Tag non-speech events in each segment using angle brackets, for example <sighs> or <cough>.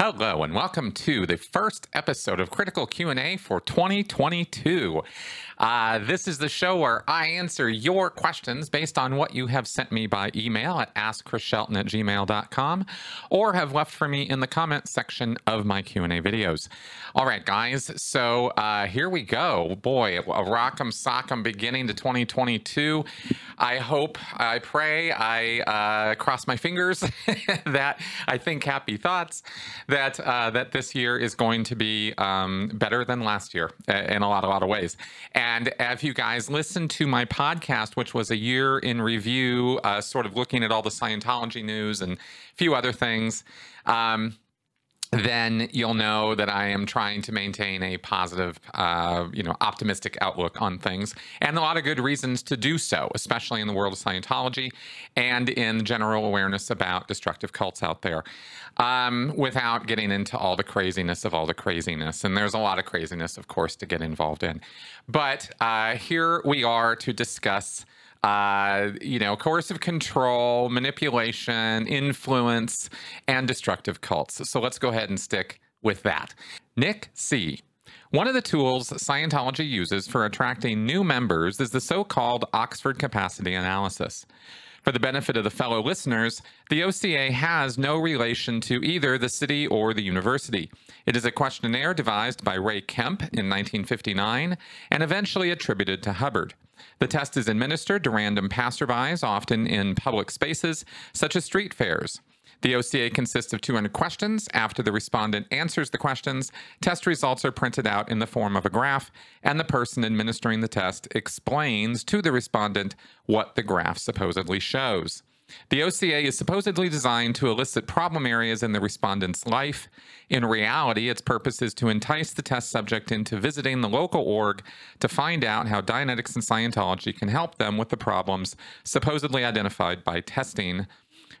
Hello and welcome to the first episode of Critical Q&A for 2022. Uh, this is the show where I answer your questions based on what you have sent me by email at askchrisshelton at gmail.com or have left for me in the comments section of my Q&A videos. All right, guys, so uh, here we go. Boy, a rock'em sock'em beginning to 2022. I hope, I pray, I uh, cross my fingers <laughs> that I think happy thoughts that uh, that this year is going to be um, better than last year in a lot, a lot of ways. And if you guys listened to my podcast, which was a year in review, uh, sort of looking at all the Scientology news and a few other things. Um, then you'll know that I am trying to maintain a positive, uh, you know, optimistic outlook on things, and a lot of good reasons to do so, especially in the world of Scientology and in general awareness about destructive cults out there, um, without getting into all the craziness of all the craziness. And there's a lot of craziness, of course, to get involved in. But uh, here we are to discuss uh, you know, coercive control, manipulation, influence, and destructive cults. So let's go ahead and stick with that. Nick C. One of the tools Scientology uses for attracting new members is the so called Oxford Capacity Analysis. For the benefit of the fellow listeners, the OCA has no relation to either the city or the university. It is a questionnaire devised by Ray Kemp in 1959 and eventually attributed to Hubbard. The test is administered to random passerbys, often in public spaces, such as street fairs. The OCA consists of 200 questions. After the respondent answers the questions, test results are printed out in the form of a graph, and the person administering the test explains to the respondent what the graph supposedly shows. The OCA is supposedly designed to elicit problem areas in the respondent's life. In reality, its purpose is to entice the test subject into visiting the local org to find out how Dianetics and Scientology can help them with the problems supposedly identified by testing.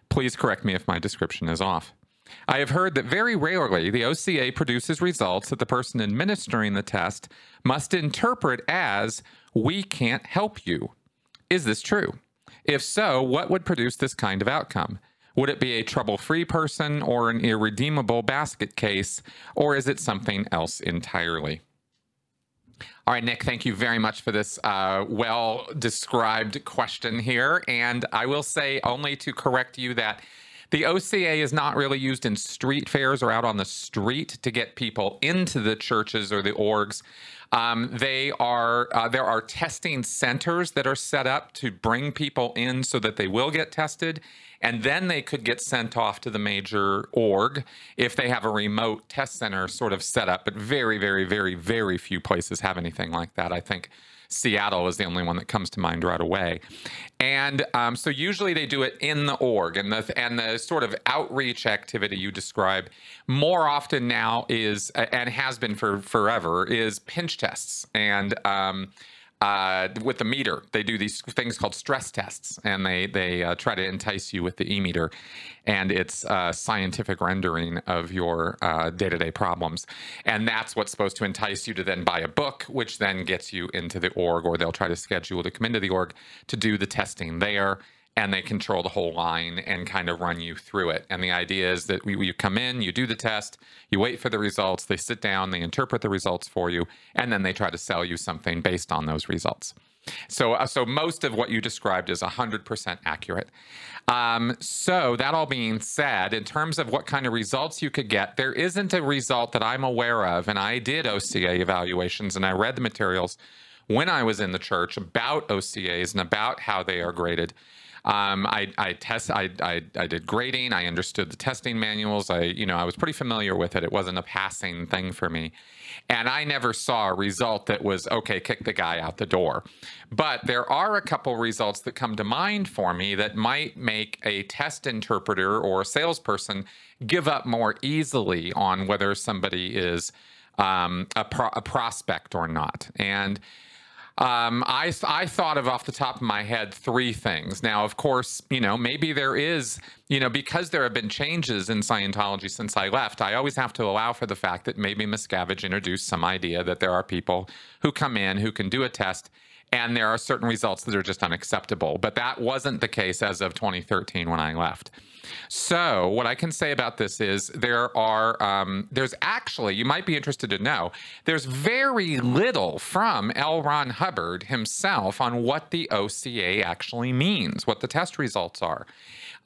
Please correct me if my description is off. I have heard that very rarely the OCA produces results that the person administering the test must interpret as, we can't help you. Is this true? If so, what would produce this kind of outcome? Would it be a trouble free person or an irredeemable basket case, or is it something else entirely? All right, Nick, thank you very much for this uh, well described question here. And I will say, only to correct you, that the OCA is not really used in street fairs or out on the street to get people into the churches or the orgs. Um, they are uh, there are testing centers that are set up to bring people in so that they will get tested, and then they could get sent off to the major org if they have a remote test center sort of set up. But very, very, very, very few places have anything like that. I think Seattle is the only one that comes to mind right away. And um, so usually they do it in the org, and the and the sort of outreach activity you describe more often now is and has been for forever is pinch tests and. Um, uh, with the meter. They do these things called stress tests, and they they uh, try to entice you with the e meter, and it's a scientific rendering of your day to day problems, and that's what's supposed to entice you to then buy a book, which then gets you into the org, or they'll try to schedule to come into the org to do the testing there and they control the whole line and kind of run you through it. And the idea is that you come in, you do the test, you wait for the results, they sit down, they interpret the results for you, and then they try to sell you something based on those results. So, uh, so most of what you described is 100% accurate. Um, so, that all being said, in terms of what kind of results you could get, there isn't a result that I'm aware of. And I did OCA evaluations and I read the materials when I was in the church about OCAs and about how they are graded. Um, I, I test, I, I, I did grading. I understood the testing manuals. I, you know, I was pretty familiar with it. It wasn't a passing thing for me, and I never saw a result that was okay. Kick the guy out the door. But there are a couple results that come to mind for me that might make a test interpreter or a salesperson give up more easily on whether somebody is um, a, pro- a prospect or not, and um, I, I thought of off the top of my head three things. Now, of course, you know, maybe there is, you know, because there have been changes in Scientology since I left, I always have to allow for the fact that maybe Miscavige introduced some idea that there are people who come in who can do a test and there are certain results that are just unacceptable. But that wasn't the case as of 2013 when I left. So, what I can say about this is there are, um, there's actually, you might be interested to know, there's very little from L. Ron Hubbard himself on what the OCA actually means, what the test results are.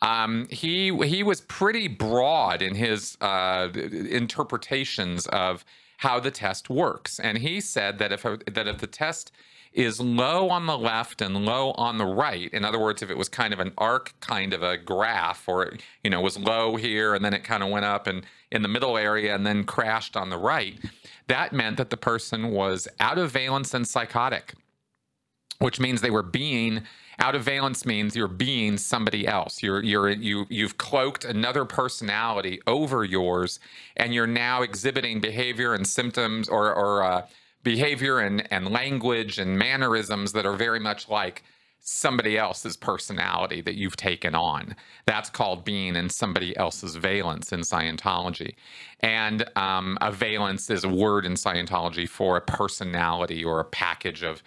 Um, he he was pretty broad in his uh, interpretations of how the test works, and he said that if that if the test is low on the left and low on the right. In other words, if it was kind of an arc kind of a graph, or it, you know was low here and then it kind of went up and in the middle area and then crashed on the right, that meant that the person was out of valence and psychotic, which means they were being out of valence means you're being somebody else. You're you're you you've cloaked another personality over yours, and you're now exhibiting behavior and symptoms or or uh, behavior and, and language and mannerisms that are very much like somebody else's personality that you've taken on. That's called being in somebody else's valence in Scientology. And um, a valence is a word in Scientology for a personality or a package of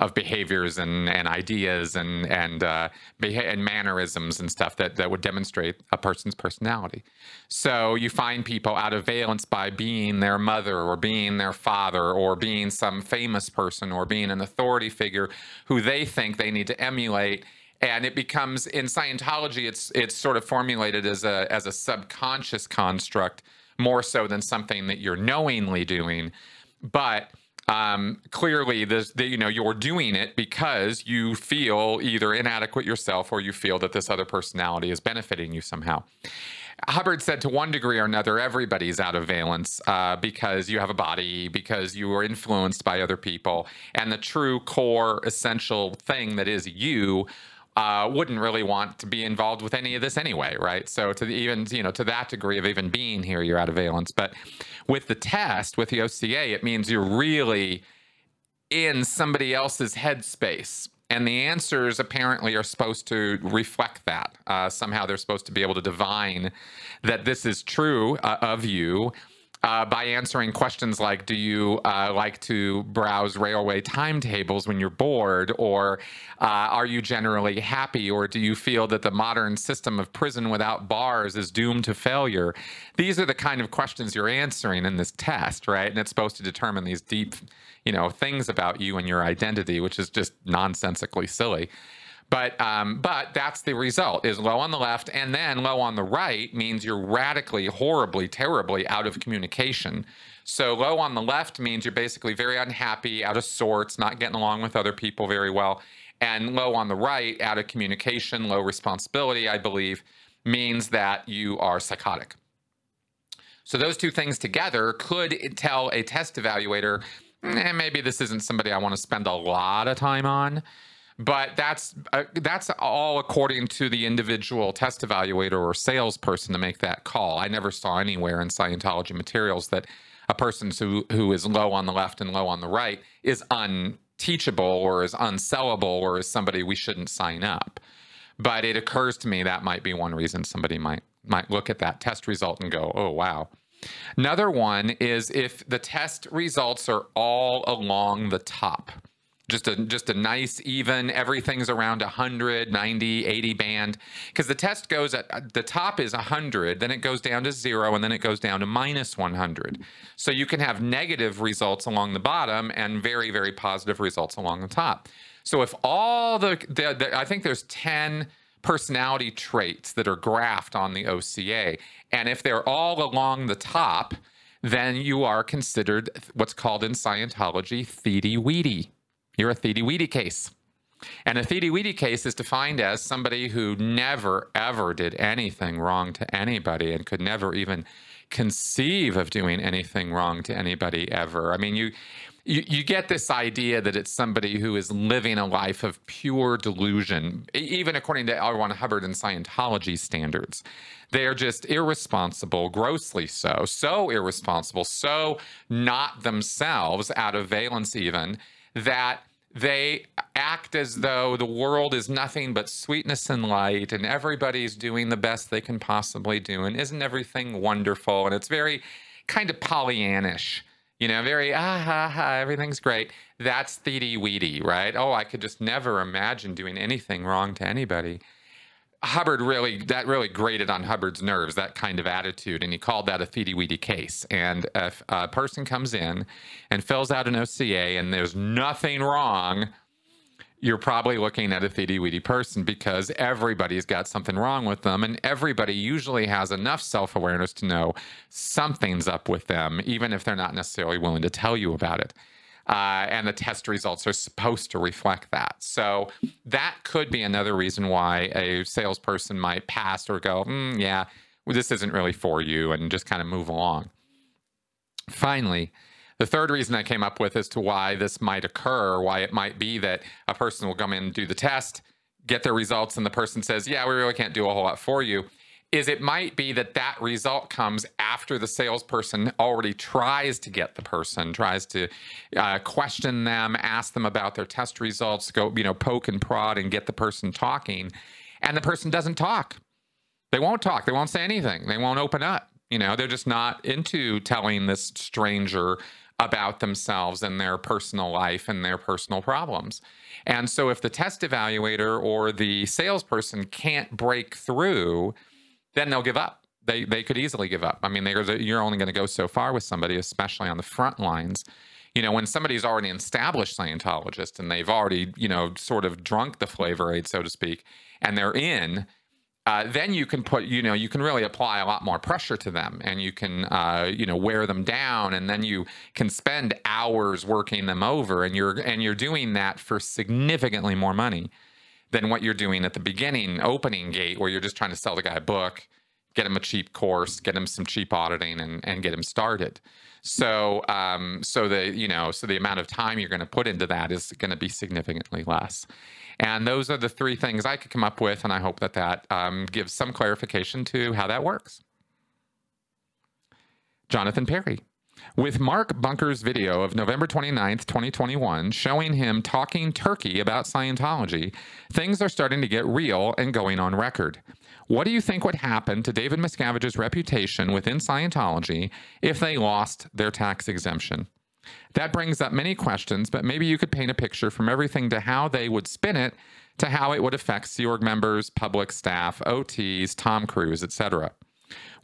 of behaviors and, and ideas and and uh, beha- and mannerisms and stuff that that would demonstrate a person's personality. So you find people out of valence by being their mother or being their father or being some famous person or being an authority figure who they think they need to emulate and it becomes in Scientology it's it's sort of formulated as a as a subconscious construct more so than something that you're knowingly doing but um, clearly this, the, you know you're doing it because you feel either inadequate yourself or you feel that this other personality is benefiting you somehow Hubbard said to one degree or another, everybody's out of valence uh, because you have a body, because you are influenced by other people. And the true core essential thing that is you uh, wouldn't really want to be involved with any of this anyway, right? So to the, even you know to that degree of even being here, you're out of valence. But with the test, with the OCA, it means you're really in somebody else's headspace. And the answers apparently are supposed to reflect that. Uh, somehow they're supposed to be able to divine that this is true uh, of you uh, by answering questions like Do you uh, like to browse railway timetables when you're bored? Or uh, are you generally happy? Or do you feel that the modern system of prison without bars is doomed to failure? These are the kind of questions you're answering in this test, right? And it's supposed to determine these deep, you know, things about you and your identity, which is just nonsensically silly. But um, but that's the result is low on the left and then low on the right means you're radically, horribly, terribly out of communication. So low on the left means you're basically very unhappy, out of sorts, not getting along with other people very well. And low on the right, out of communication, low responsibility, I believe, means that you are psychotic. So those two things together could tell a test evaluator, eh, maybe this isn't somebody I want to spend a lot of time on but that's uh, that's all according to the individual test evaluator or salesperson to make that call. I never saw anywhere in Scientology materials that a person who who is low on the left and low on the right is unteachable or is unsellable or is somebody we shouldn't sign up. But it occurs to me that might be one reason somebody might might look at that test result and go, "Oh wow." Another one is if the test results are all along the top just a just a nice even everything's around 100 90 80 band. Because the test goes at the top is 100 then it goes down to 0 and then it goes down to minus 100 so you can have negative results along the bottom and very very positive results along the top. So if all the, the, the i think there's 10 personality traits that are graphed on the oca and if they're all along the top then you are considered what's called in scientology theetie weetie you're a Theetie Weetie case. And a Theetie Weetie case is defined as somebody who never, ever did anything wrong to anybody and could never even conceive of doing anything wrong to anybody ever. I mean, you. You, you get this idea that it's somebody who is living a life of pure delusion, even according to L. Ron Hubbard and Scientology standards. They are just irresponsible, grossly so, so irresponsible, so not themselves, out of valence even, that they act as though the world is nothing but sweetness and light and everybody's doing the best they can possibly do and isn't everything wonderful and it's very kind of pollyannish You know, very ah ha ha, everything's great. That's theetie weetie, right? Oh, I could just never imagine doing anything wrong to anybody. Hubbard really that really grated on Hubbard's nerves that kind of attitude, and he called that a theetie weetie case. And if a person comes in and fills out an OCA and there's nothing wrong, you're probably looking at a theetie weetie person because everybody's got something wrong with them, and everybody usually has enough self awareness to know something's up with them, even if they're not necessarily willing to tell you about it. Uh, and the test results are supposed to reflect that. So that could be another reason why a salesperson might pass or go, mm, yeah, well, this isn't really for you, and just kind of move along. Finally, the third reason I came up with as to why this might occur, why it might be that a person will come in and do the test, get their results, and the person says, yeah, we really can't do a whole lot for you is it might be that that result comes after the salesperson already tries to get the person, tries to uh, question them, ask them about their test results, go, you know, poke and prod and get the person talking. And the person doesn't talk. They won't talk. They won't say anything. They won't open up. You know, they're just not into telling this stranger about themselves and their personal life and their personal problems. And so if the test evaluator or the salesperson can't break through, then they'll give up. They they could easily give up. I mean, you're only going to go so far with somebody, especially on the front lines. You know, when somebody's already an established Scientologist and they've already, you know, sort of drunk the flavor aid, so to speak, and they're in, uh, then you can put, you know, you can really apply a lot more pressure to them, and you can, uh, you know, wear them down, and then you can spend hours working them over, and you're and you're doing that for significantly more money than what you're doing at the beginning opening gate where you're just trying to sell the guy a book get him a cheap course get him some cheap auditing and, and get him started. So um, so the you know so the amount of time you're going to put into that is going to be significantly less. And those are the three things i could come up with and i hope that that um, gives some clarification to how that works. Jonathan perry with Mark Bunker's video of November 29th, 2021, showing him talking turkey about Scientology, things are starting to get real and going on record. What do you think would happen to David Miscavige's reputation within Scientology if they lost their tax exemption? That brings up many questions, but maybe you could paint a picture from everything to how they would spin it to how it would affect Sea Org members, public staff, OTs, Tom Cruise, etc.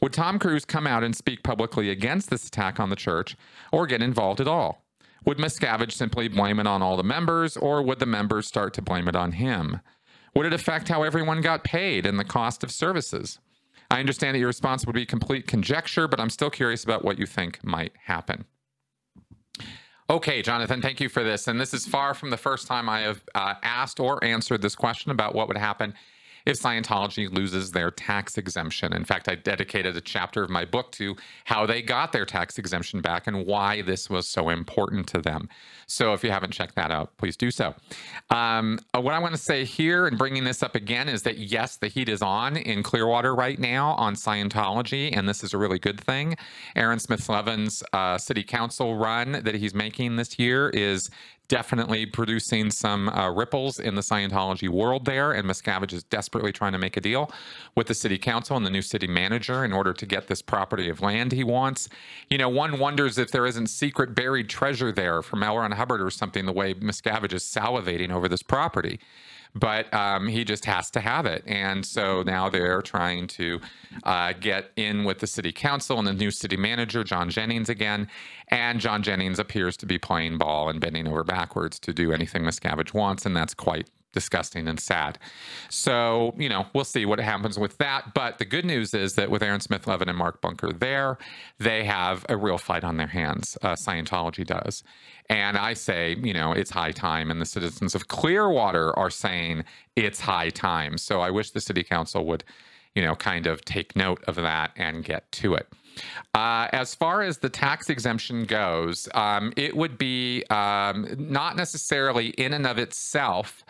Would Tom Cruise come out and speak publicly against this attack on the church or get involved at all? Would Miscavige simply blame it on all the members, or would the members start to blame it on him? Would it affect how everyone got paid and the cost of services? I understand that your response would be complete conjecture, but I'm still curious about what you think might happen. Okay, Jonathan, thank you for this. And this is far from the first time I have uh, asked or answered this question about what would happen if Scientology loses their tax exemption. In fact, I dedicated a chapter of my book to how they got their tax exemption back and why this was so important to them. So if you haven't checked that out, please do so. Um, uh, what I want to say here and bringing this up again is that yes, the heat is on in Clearwater right now on Scientology, and this is a really good thing. Aaron Smith Levin's uh, city council run that he's making this year is definitely producing some uh, ripples in the Scientology world there. And Miscavige is desperately trying to make a deal with the city council and the new city manager in order to get this property of land he wants. You know, one wonders if there isn't secret buried treasure there from L. Ron Hubbard or something, the way Miscavige is salivating over this property but um, he just has to have it. And so now they're trying to uh, get in with the city council and the new city manager, Jon Jennings, again. And Jon Jennings appears to be playing ball and bending over backwards to do anything Miscavige wants, and that's quite disgusting and sad. So, you know, we'll see what happens with that. But the good news is that with Aaron Smith Levin and Mark Bunker there, they have a real fight on their hands. Uh, Scientology does. And I say, you know, it's high time. And the citizens of Clearwater are saying it's high time. So I wish the city council would, you know, kind of take note of that and get to it. Uh, as far as the tax exemption goes, um, it would be um, not necessarily in and of itself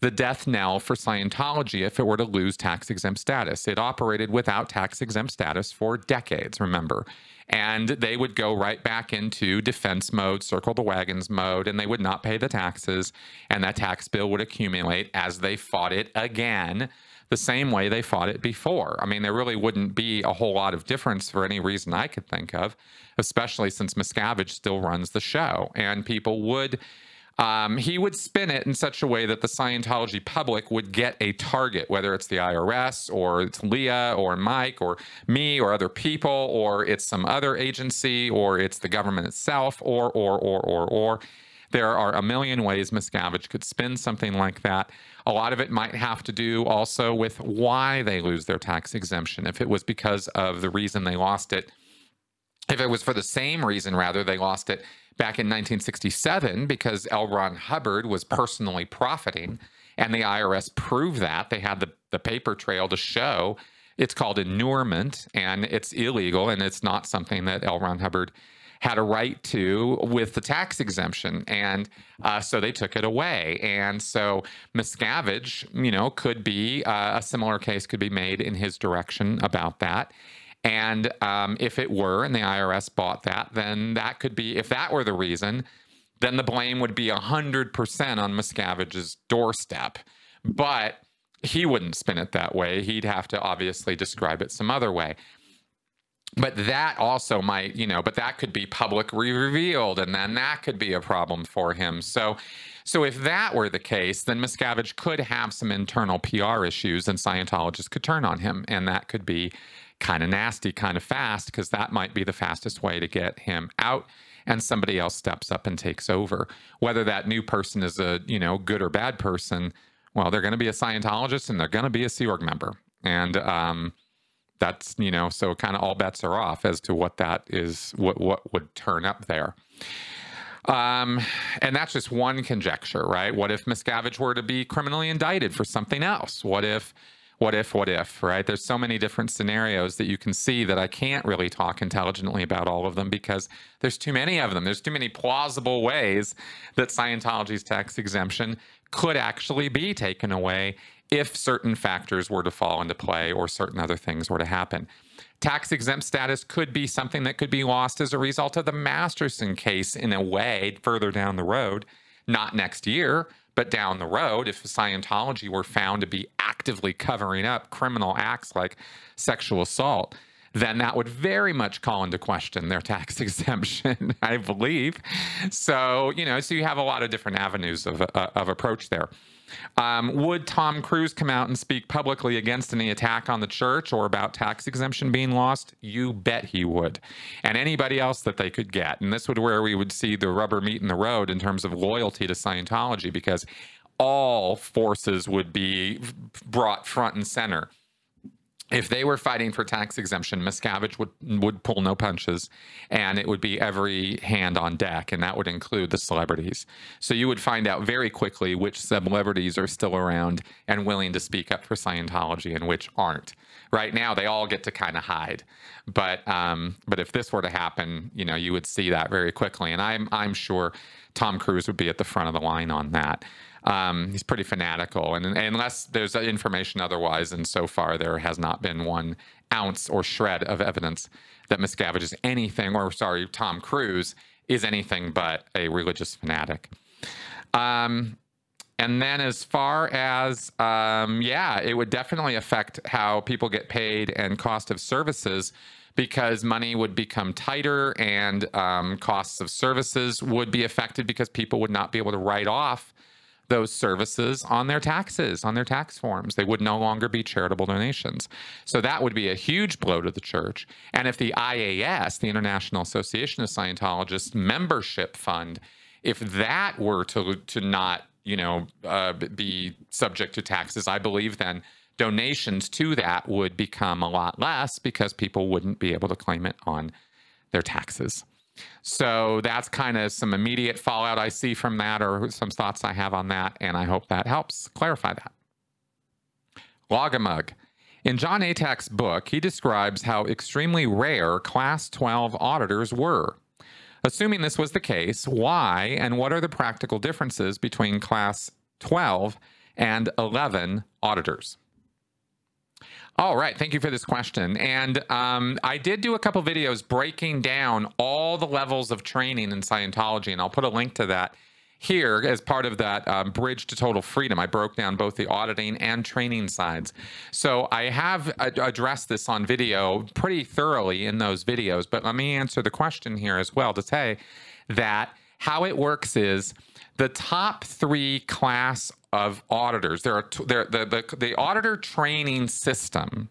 the death knell for Scientology if it were to lose tax exempt status. It operated without tax exempt status for decades, remember and they would go right back into defense mode, circle the wagons mode, and they would not pay the taxes, and that tax bill would accumulate as they fought it again. the same way they fought it before. I mean, there really wouldn't be a whole lot of difference for any reason I could think of, especially since Miscavige still runs the show. And people would, um, he would spin it in such a way that the Scientology public would get a target, whether it's the IRS or it's Leah or Mike or me or other people or it's some other agency or it's the government itself or, or, or, or, or. There are a million ways Miscavige could spin something like that. A lot of it might have to do also with why they lose their tax exemption. If it was because of the reason they lost it, if it was for the same reason, rather, they lost it back in 1967 because L. Ron Hubbard was personally profiting, and the IRS proved that. They had the, the paper trail to show it's called inurement and it's illegal and it's not something that L. Ron Hubbard had a right to with the tax exemption. And uh, so they took it away. And so Miscavige, you know, could be uh, a similar case could be made in his direction about that. And um, if it were and the IRS bought that, then that could be, if that were the reason, then the blame would be 100% on Miscavige's doorstep. But he wouldn't spin it that way. He'd have to obviously describe it some other way but that also might, you know, but that could be publicly revealed, and then that could be a problem for him. So, so if that were the case, then Miscavige could have some internal PR issues, and Scientologists could turn on him, and that could be kind of nasty, kind of fast, because that might be the fastest way to get him out and somebody else steps up and takes over. Whether that new person is a, you know, good or bad person, well, they're going to be a Scientologist and they're going to be a Sea Org member. And um, that's you know so kind of all bets are off as to what that is what what would turn up there um, and that's just one conjecture right what if miscavige were to be criminally indicted for something else what if what if what if right there's so many different scenarios that you can see that i can't really talk intelligently about all of them because there's too many of them there's too many plausible ways that scientology's tax exemption could actually be taken away if certain factors were to fall into play or certain other things were to happen. Tax exempt status could be something that could be lost as a result of the Masterson case in a way further down the road, not next year, but down the road. If Scientology were found to be actively covering up criminal acts like sexual assault, then that would very much call into question their <laughs> tax exemption, I believe. So, you know, so you have a lot of different avenues of, uh, of approach there. Um, would Tom Cruise come out and speak publicly against any attack on the church or about tax exemption being lost? You bet he would. And anybody else that they could get. And this would where we would see the rubber meet in the road in terms of loyalty to Scientology because all forces would be brought front and center if they were fighting for tax exemption, Miscavige would would pull no punches, and it would be every hand on deck, and that would include the celebrities. So you would find out very quickly which celebrities are still around and willing to speak up for Scientology, and which aren't. Right now, they all get to kind of hide, but um, but if this were to happen, you know, you would see that very quickly, and I'm I'm sure Tom Cruise would be at the front of the line on that. Um, he's pretty fanatical, and, and unless there's information otherwise, and so far there has not been one ounce or shred of evidence that Miscavige is anything, or sorry, Tom Cruise is anything but a religious fanatic. Um, and then, as far as, um, yeah, it would definitely affect how people get paid and cost of services because money would become tighter and um, costs of services would be affected because people would not be able to write off those services on their taxes, on their tax forms. They would no longer be charitable donations. So that would be a huge blow to the church. And if the IAS, the International Association of Scientologists membership fund, if that were to to not, you know, uh, be subject to taxes, I believe then donations to that would become a lot less because people wouldn't be able to claim it on their taxes. So that's kind of some immediate fallout I see from that, or some thoughts I have on that, and I hope that helps clarify that. Logamug. In Jon Atack's book, he describes how extremely rare Class 12 auditors were. Assuming this was the case, why and what are the practical differences between Class 12 and 11 auditors? All right. Thank you for this question. And um, I did do a couple videos breaking down all the levels of training in Scientology, and I'll put a link to that here as part of that um, bridge to total freedom i broke down both the auditing and training sides so i have ad- addressed this on video pretty thoroughly in those videos but let me answer the question here as well to say that how it works is the top three class of auditors there are t- there, the, the, the auditor training system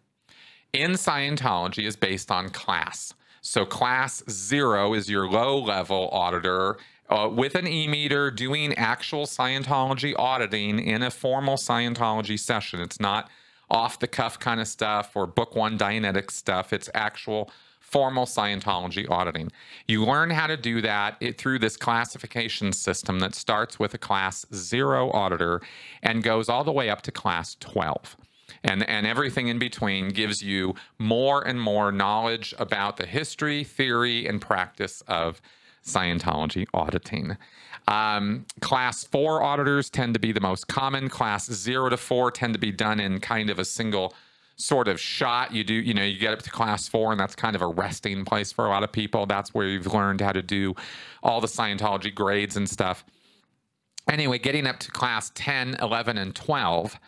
in scientology is based on class so class zero is your low level auditor uh, with an e-meter doing actual Scientology auditing in a formal Scientology session. It's not off the cuff kind of stuff or book one Dianetics stuff. It's actual formal Scientology auditing. You learn how to do that through this classification system that starts with a class zero auditor and goes all the way up to class 12 and and everything in between gives you more and more knowledge about the history, theory, and practice of Scientology auditing. Um, class four auditors tend to be the most common. Class zero to four tend to be done in kind of a single sort of shot. You do, you know, you get up to class four, and that's kind of a resting place for a lot of people. That's where you've learned how to do all the Scientology grades and stuff. Anyway, getting up to class 10, 11, and 12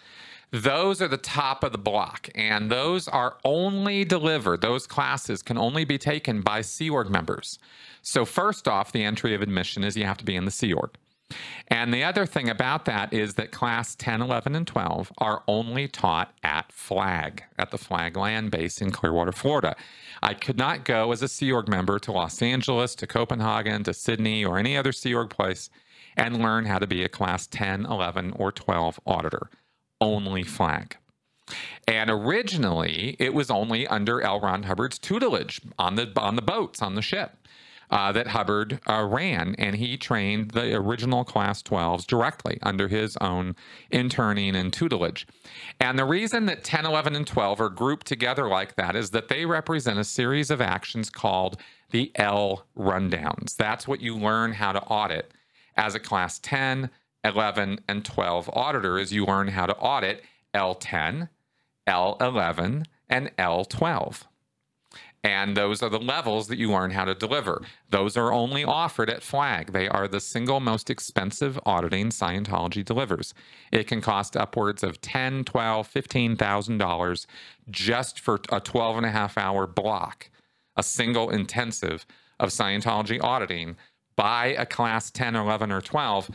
those are the top of the block, and those are only delivered, those classes can only be taken by Sea Org members. So, first off, the entry of admission is you have to be in the Sea Org. And the other thing about that is that class 10, 11, and 12 are only taught at FLAG, at the FLAG land base in Clearwater, Florida. I could not go as a Sea Org member to Los Angeles, to Copenhagen, to Sydney, or any other Sea Org place and learn how to be a class 10, 11, or 12 auditor only flag. And originally, it was only under L. Ron Hubbard's tutelage on the on the boats on the ship uh, that Hubbard uh, ran, and he trained the original Class 12s directly under his own interning and tutelage. And the reason that 10, 11, and 12 are grouped together like that is that they represent a series of actions called the L rundowns. That's what you learn how to audit as a Class 10, 11, and 12 auditor is you learn how to audit L10, L11, and L12. And those are the levels that you learn how to deliver. Those are only offered at Flag. They are the single most expensive auditing Scientology delivers. It can cost upwards of ten, twelve, fifteen thousand dollars just for a 12 and a half hour block, a single intensive of Scientology auditing by a class 10, 11, or 12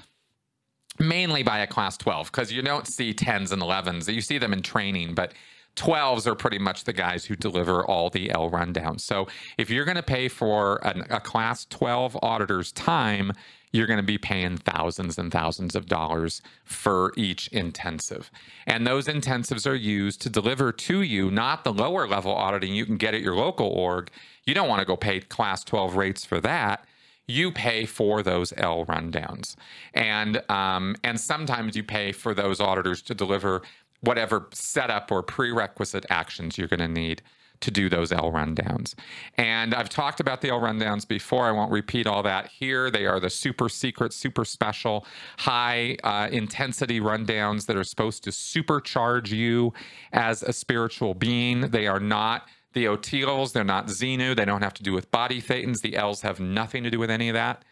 mainly by a class 12 because you don't see 10s and 11s. You see them in training, but 12s are pretty much the guys who deliver all the L rundowns. So if you're going to pay for an, a class 12 auditor's time, you're going to be paying thousands and thousands of dollars for each intensive. And those intensives are used to deliver to you not the lower level auditing you can get at your local org. You don't want to go pay class 12 rates for that you pay for those L rundowns, and um, and sometimes you pay for those auditors to deliver whatever setup or prerequisite actions you're going to need to do those L rundowns. And I've talked about the L rundowns before. I won't repeat all that here. They are the super secret, super special, high uh, intensity rundowns that are supposed to supercharge you as a spiritual being. They are not the Oteels, they're not Xenu. They don't have to do with body thetans. The L's have nothing to do with any of that.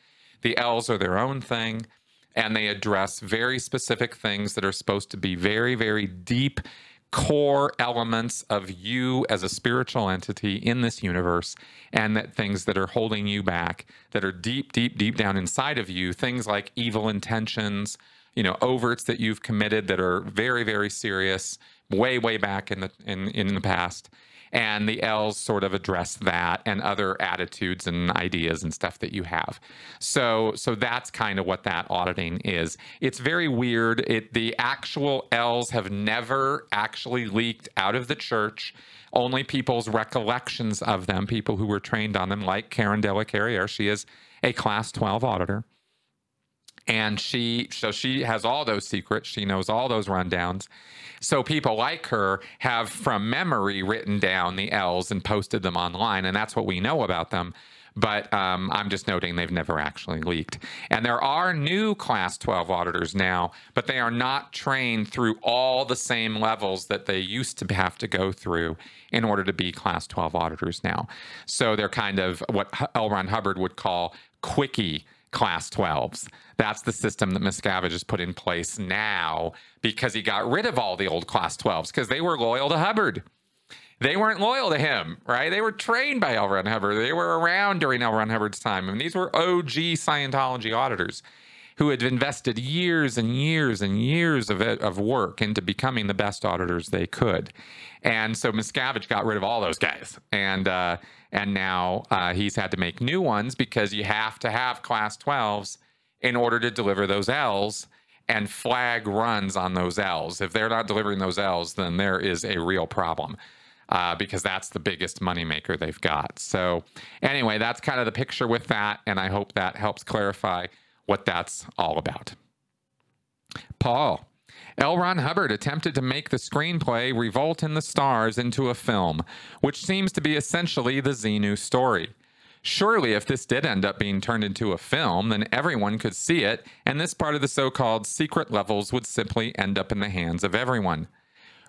The L's are their own thing, and they address very specific things that are supposed to be very, very deep core elements of you as a spiritual entity in this universe and that things that are holding you back that are deep deep deep down inside of you things like evil intentions you know overts that you've committed that are very very serious way way back in the in in the past and the L's sort of address that and other attitudes and ideas and stuff that you have. So so that's kind of what that auditing is. It's very weird. It the actual L's have never actually leaked out of the church. Only people's recollections of them, people who were trained on them, like Karen de la Carriere. She is a class 12 auditor and she so she has all those secrets. She knows all those rundowns. So people like her have from memory written down the l's and posted them online and that's what we know about them. But um, i'm just noting they've never actually leaked. And there are new class 12 auditors now but they are not trained through all the same levels that they used to have to go through in order to be class 12 auditors now. So they're kind of what l. Ron hubbard would call quickie class 12s. That's the system that Miscavige has put in place now because he got rid of all the old class 12s because they were loyal to Hubbard. They weren't loyal to him, right? They were trained by L. Ron Hubbard. They were around during L. Ron Hubbard's time. I mean, these were OG Scientology auditors who had invested years and years and years of, of work into becoming the best auditors they could. And so Miscavige got rid of all those guys. And, uh, and now uh, he's had to make new ones because you have to have class 12s in order to deliver those L's and flag runs on those L's. If they're not delivering those L's, then there is a real problem. Uh, because that's the biggest moneymaker they've got. So, anyway, that's kind of the picture with that, and I hope that helps clarify what that's all about. Paul, L. Ron Hubbard attempted to make the screenplay Revolt in the Stars into a film, which seems to be essentially the Xenu story. Surely, if this did end up being turned into a film, then everyone could see it, and this part of the so called secret levels would simply end up in the hands of everyone.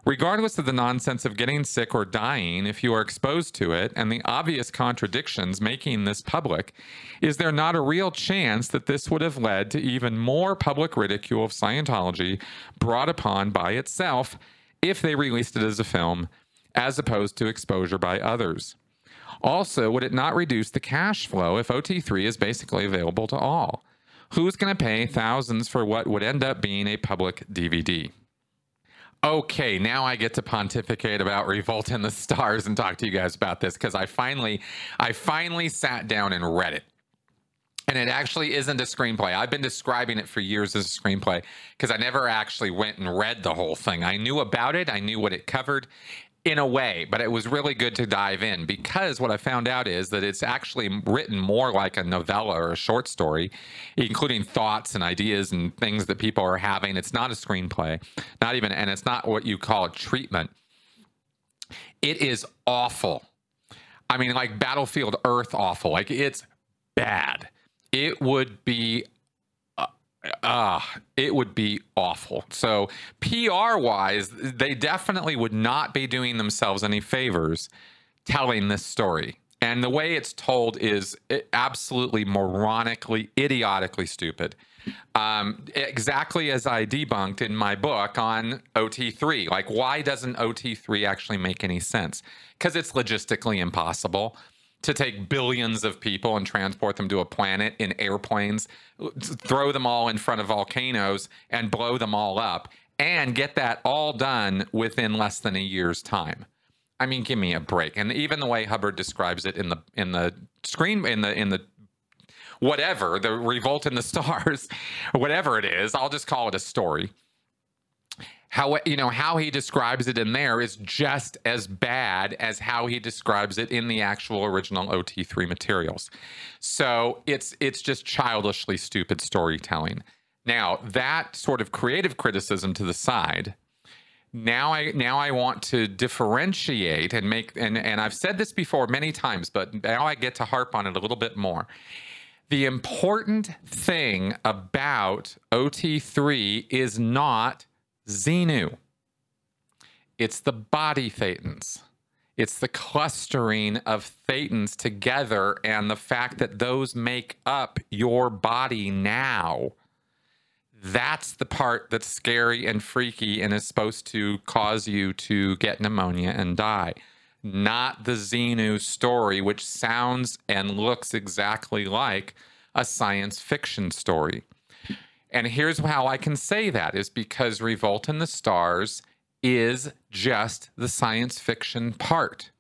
Regardless of the nonsense of getting sick or dying, if you are exposed to it, and the obvious contradictions making this public, is there not a real chance that this would have led to even more public ridicule of Scientology brought upon by itself if they released it as a film, as opposed to exposure by others? Also, would it not reduce the cash flow if OT3 is basically available to all? Who's going to pay thousands for what would end up being a public DVD? Okay, now I get to pontificate about Revolt in the Stars and talk to you guys about this because I finally, I finally sat down and read it. And it actually isn't a screenplay. I've been describing it for years as a screenplay because I never actually went and read the whole thing. I knew about it, I knew what it covered, in a way, but it was really good to dive in because what I found out is that it's actually written more like a novella or a short story, including thoughts and ideas and things that people are having. It's not a screenplay, not even, and it's not what you call a treatment. It is awful. I mean, like Battlefield Earth awful. Like it's bad. It would be ah, uh, it would be awful. So PR wise, they definitely would not be doing themselves any favors telling this story. And the way it's told is absolutely moronically, idiotically stupid. Um, exactly as I debunked in my book on OT3. Like, why doesn't OT3 actually make any sense? Because it's logistically impossible to take billions of people and transport them to a planet in airplanes, throw them all in front of volcanoes and blow them all up, and get that all done within less than a year's time. I mean, give me a break. And even the way Hubbard describes it in the in the screen in the in the whatever the revolt in the <laughs> stars, whatever it is, I'll just call it a story how you know how he describes it in there is just as bad as how he describes it in the actual original OT3 materials. So it's it's just childishly stupid storytelling. Now, that sort of creative criticism to the side, now I now I want to differentiate and make and and I've said this before many times, but now I get to harp on it a little bit more. The important thing about OT3 is not Xenu. It's the body thetans. It's the clustering of thetans together and the fact that those make up your body now. That's the part that's scary and freaky and is supposed to cause you to get pneumonia and die. Not the Xenu story, which sounds and looks exactly like a science fiction story. And here's how I can say that is because Revolt in the Stars is just the science fiction part.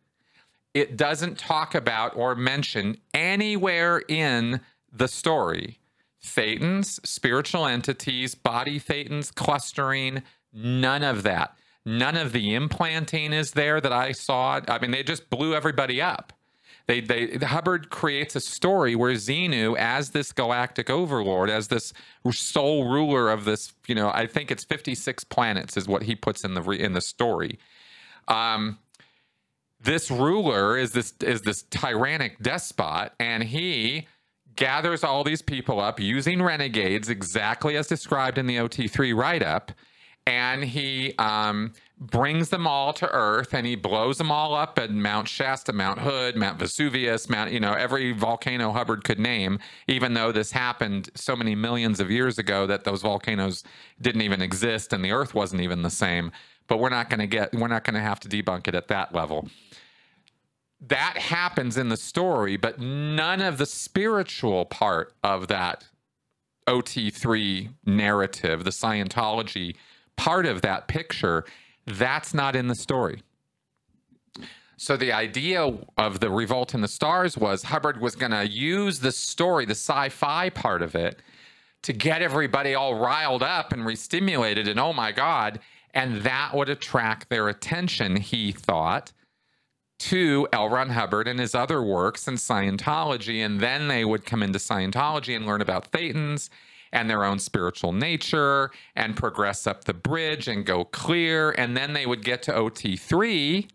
It doesn't talk about or mention anywhere in the story thetans, spiritual entities, body thetans, clustering, none of that. None of the implanting is there that I saw. I mean, they just blew everybody up. They, they Hubbard creates a story where Xenu, as this galactic overlord, as this sole ruler of this, you know, I think it's 56 planets is what he puts in the in the story. Um, this ruler is this is this tyrannic despot, and he gathers all these people up using renegades exactly as described in the OT3 write up and he um, brings them all to Earth and he blows them all up at Mount Shasta, Mount Hood, Mount Vesuvius, Mount, you know, every volcano Hubbard could name, even though this happened so many millions of years ago that those volcanoes didn't even exist and the Earth wasn't even the same. But we're not going to get, we're not going to have to debunk it at that level. That happens in the story, but none of the spiritual part of that OT3 narrative, the Scientology part of that picture, that's not in the story. So the idea of the revolt in the stars was Hubbard was going to use the story, the sci-fi part of it, to get everybody all riled up and re-stimulated and oh my god, and that would attract their attention, he thought, to L. Ron Hubbard and his other works and Scientology, and then they would come into Scientology and learn about Thetans and their own spiritual nature and progress up the bridge and go clear. And then they would get to OT3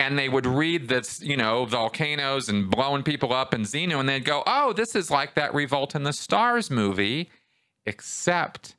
and they would read this, you know, volcanoes and blowing people up and Xenu, and they'd go, oh, this is like that Revolt in the Stars movie, except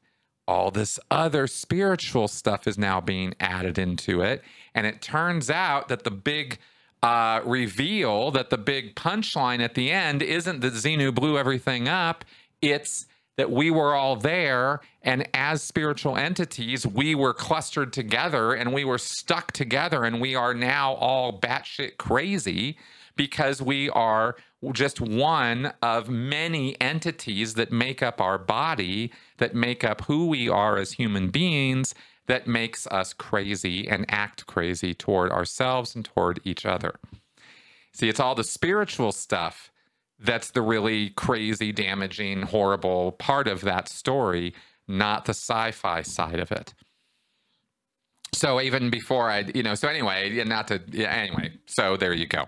all this other spiritual stuff is now being added into it. And it turns out that the big uh, reveal, that the big punchline at the end isn't that Xenu blew everything up, it's that we were all there and as spiritual entities we were clustered together and we were stuck together and we are now all batshit crazy because we are just one of many entities that make up our body that make up who we are as human beings that makes us crazy and act crazy toward ourselves and toward each other. See it's all the spiritual stuff that's the really crazy, damaging, horrible part of that story, not the sci fi side of it. So even before I, you know, so anyway, not to, yeah, anyway, so there you go.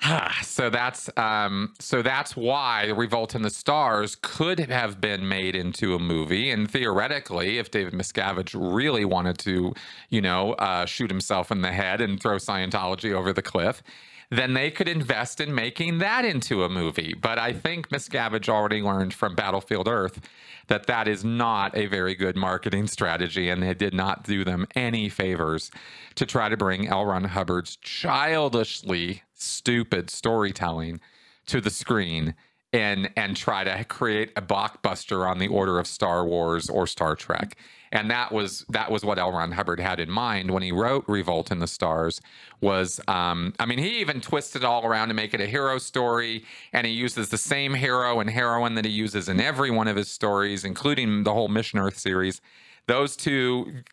<sighs> so that's um, so that's why the Revolt in the Stars could have been made into a movie, and theoretically, if David Miscavige really wanted to, you know, uh, shoot himself in the head and throw Scientology over the cliff, then they could invest in making that into a movie. But I think Miscavige already learned from Battlefield Earth that that is not a very good marketing strategy, and it did not do them any favors to try to bring L. Ron Hubbard's childishly stupid storytelling to the screen and and try to create a blockbuster on the order of Star Wars or Star Trek and that was that was what L. Ron Hubbard had in mind when he wrote Revolt in the Stars. Was um, I mean, he even twisted it all around to make it a hero story, and he uses the same hero and heroine that he uses in every one of his stories, including the whole Mission Earth series. Those two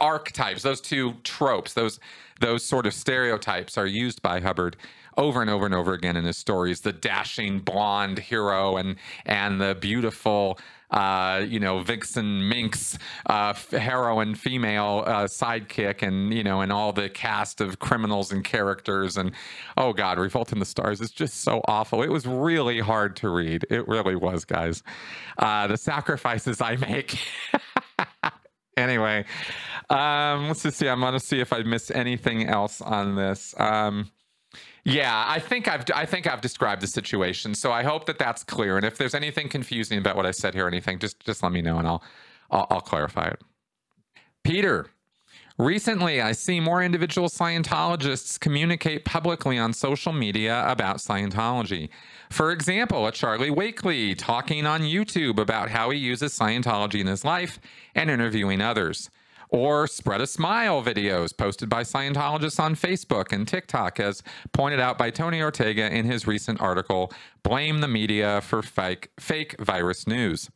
archetypes, those two tropes, those those sort of stereotypes are used by Hubbard over and over and over again in his stories. The dashing blonde hero and and the beautiful uh, you know, Vixen Minx, uh, heroine, female uh, sidekick, and you know, and all the cast of criminals and characters, and oh god, Revolt in the Stars is just so awful. It was really hard to read. It really was, guys. Uh, the sacrifices I make. <laughs> anyway, um, let's just see. I'm gonna see if I missed anything else on this. Um, yeah, I think I've I think I've described the situation. So I hope that that's clear. And if there's anything confusing about what I said here or anything, just just let me know and I'll I'll, I'll clarify it. Peter, recently I see more individual Scientologists communicate publicly on social media about Scientology. For example, a Charlie Wakely talking on YouTube about how he uses Scientology in his life and interviewing others or spread a smile videos posted by Scientologists on Facebook and TikTok, as pointed out by Tony Ortega in his recent article, Blame the Media for Fake, fake Virus News.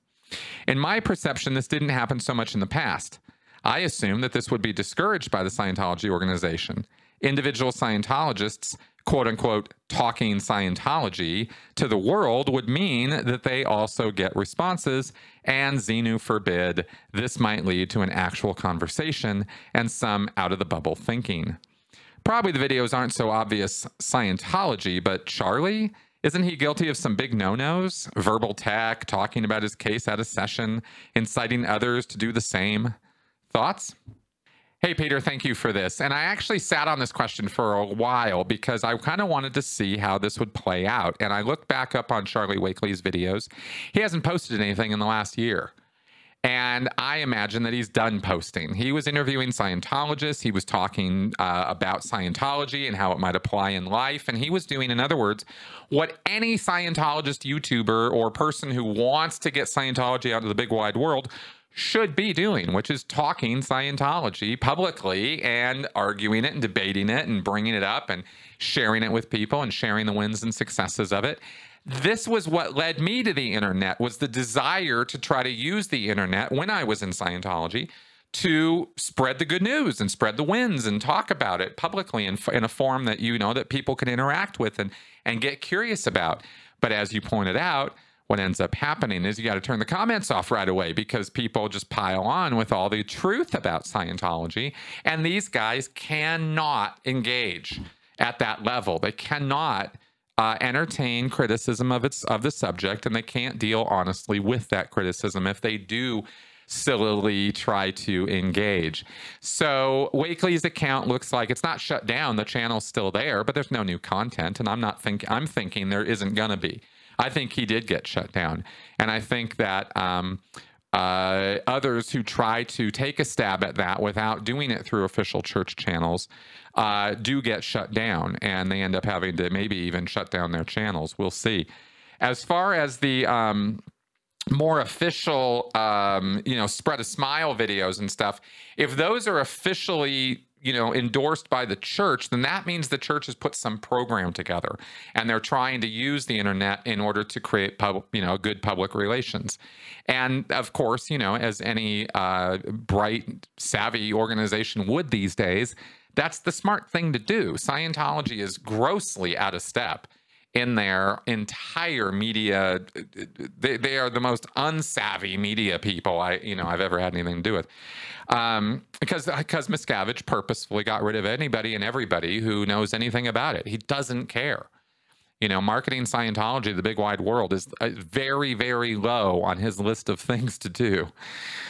In my perception, this didn't happen so much in the past. I assume that this would be discouraged by the Scientology organization. Individual Scientologists quote unquote talking Scientology to the world would mean that they also get responses, and Xenu forbid, this might lead to an actual conversation and some out of the bubble thinking. Probably the videos aren't so obvious Scientology, but Charlie? Isn't he guilty of some big no nos? Verbal tech, talking about his case at a session, inciting others to do the same? Thoughts? Hey, Peter, thank you for this. And I actually sat on this question for a while because I kind of wanted to see how this would play out. And I looked back up on Charlie Wakely's videos. He hasn't posted anything in the last year. And I imagine that he's done posting. He was interviewing Scientologists. He was talking uh, about Scientology and how it might apply in life. And he was doing, in other words, what any Scientologist YouTuber or person who wants to get Scientology out of the big wide world should be doing, which is talking Scientology publicly and arguing it and debating it and bringing it up and sharing it with people and sharing the wins and successes of it this was what led me to the internet was the desire to try to use the internet when I was in Scientology to spread the good news and spread the wins and talk about it publicly in, in a form that you know that people can interact with and and get curious about. But as you pointed out, what ends up happening is you got to turn the comments off right away because people just pile on with all the truth about Scientology. And these guys cannot engage at that level. They cannot uh, entertain criticism of its of the subject, and they can't deal honestly with that criticism if they do sillily try to engage. So Wakely's account looks like it's not shut down. The channel's still there, but there's no new content, and I'm not think I'm thinking there isn't gonna be. I think he did get shut down, and I think that. Um, uh, others who try to take a stab at that without doing it through official church channels uh, do get shut down and they end up having to maybe even shut down their channels. We'll see. As far as the um, more official, um, you know, spread a smile videos and stuff, if those are officially you know endorsed by the church then that means the church has put some program together and they're trying to use the internet in order to create public you know good public relations and of course you know as any uh, bright savvy organization would these days that's the smart thing to do. Scientology is grossly out of step in their entire media. They, they are the most unsavvy media people I you know I've ever had anything to do with, um, because because Miscavige purposefully got rid of anybody and everybody who knows anything about it. He doesn't care you know, marketing Scientology, the big wide world, is uh, very, very low on his list of things to do.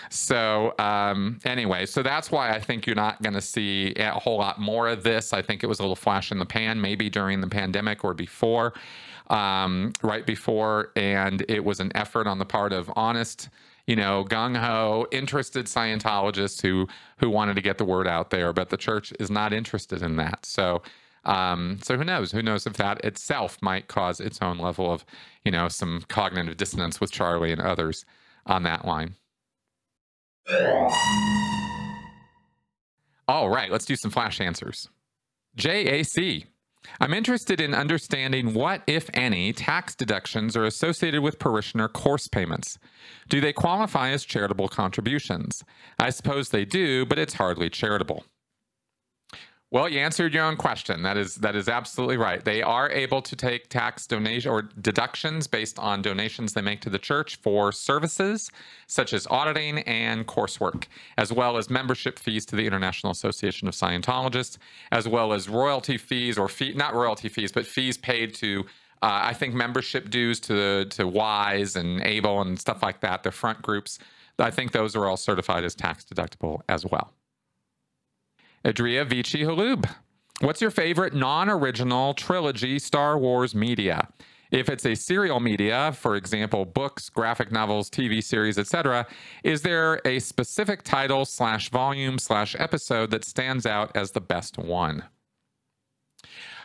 So, um, anyway, so that's why I think you're not going to see a whole lot more of this. I think it was a little flash in the pan, maybe during the pandemic or before, um, right before. And it was an effort on the part of honest, you know, gung ho, interested Scientologists who who wanted to get the word out there. But the church is not interested in that. So, um, so who knows? Who knows if that itself might cause its own level of, you know, some cognitive dissonance with Charlie and others on that line. All right, let's do some flash answers. JAC. I'm interested in understanding what, if any, tax deductions are associated with parishioner course payments. Do they qualify as charitable contributions? I suppose they do, but it's hardly charitable. Well, you answered your own question. That is that is absolutely right. They are able to take tax donation or deductions based on donations they make to the church for services such as auditing and coursework, as well as membership fees to the International Association of Scientologists, as well as royalty fees or fee not royalty fees, but fees paid to uh, I think membership dues to to WISE and Able and stuff like that. The front groups. I think those are all certified as tax deductible as well. Adria Vici Halub. What's your favorite non original trilogy Star Wars media? If it's a serial media, for example, books, graphic novels, TV series, etc., is there a specific title slash volume slash episode that stands out as the best one?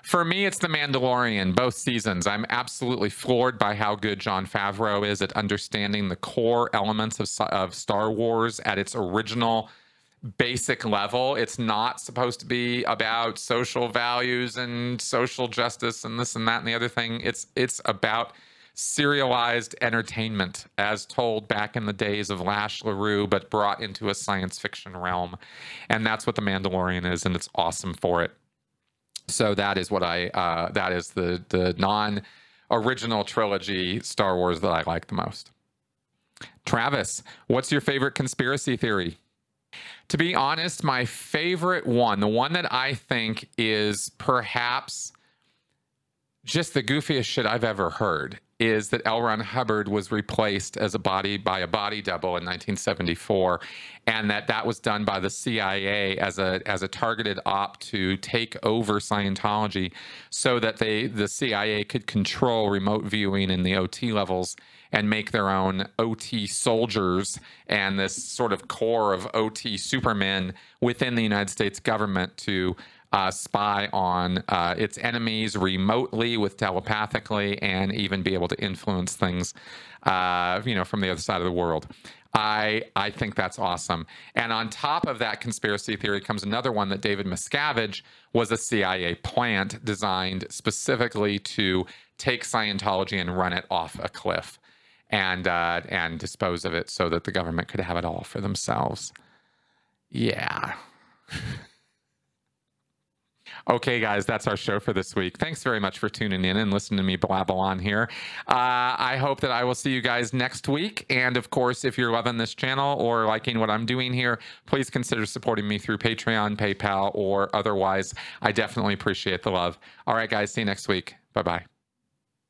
For me, it's The Mandalorian, both seasons. I'm absolutely floored by how good Jon Favreau is at understanding the core elements of, of Star Wars at its original basic level. It's not supposed to be about social values and social justice and this and that and the other thing. It's it's about serialized entertainment as told back in the days of Lash LaRue, but brought into a science fiction realm. And that's what The Mandalorian is, and it's awesome for it. So that is what I uh, that is the the non original trilogy Star Wars that I like the most. Travis, what's your favorite conspiracy theory? To be honest, my favorite one, the one that I think is perhaps just the goofiest shit I've ever heard is that L. Ron Hubbard was replaced as a body by a body double in 1974, and that that was done by the CIA as a as a targeted op to take over Scientology, so that they the CIA could control remote viewing in the OT levels and make their own OT soldiers and this sort of core of OT supermen within the United States government to uh, spy on uh, its enemies remotely with telepathically and even be able to influence things, uh, you know, from the other side of the world. I I think that's awesome. And on top of that conspiracy theory comes another one that David Miscavige was a CIA plant designed specifically to take Scientology and run it off a cliff and uh, and dispose of it so that the government could have it all for themselves. Yeah. <laughs> Okay, guys, that's our show for this week. Thanks very much for tuning in and listening to me blabble on here. Uh, I hope that I will see you guys next week. And of course, if you're loving this channel or liking what I'm doing here, please consider supporting me through Patreon, PayPal, or otherwise. I definitely appreciate the love. All right, guys, see you next week. Bye bye.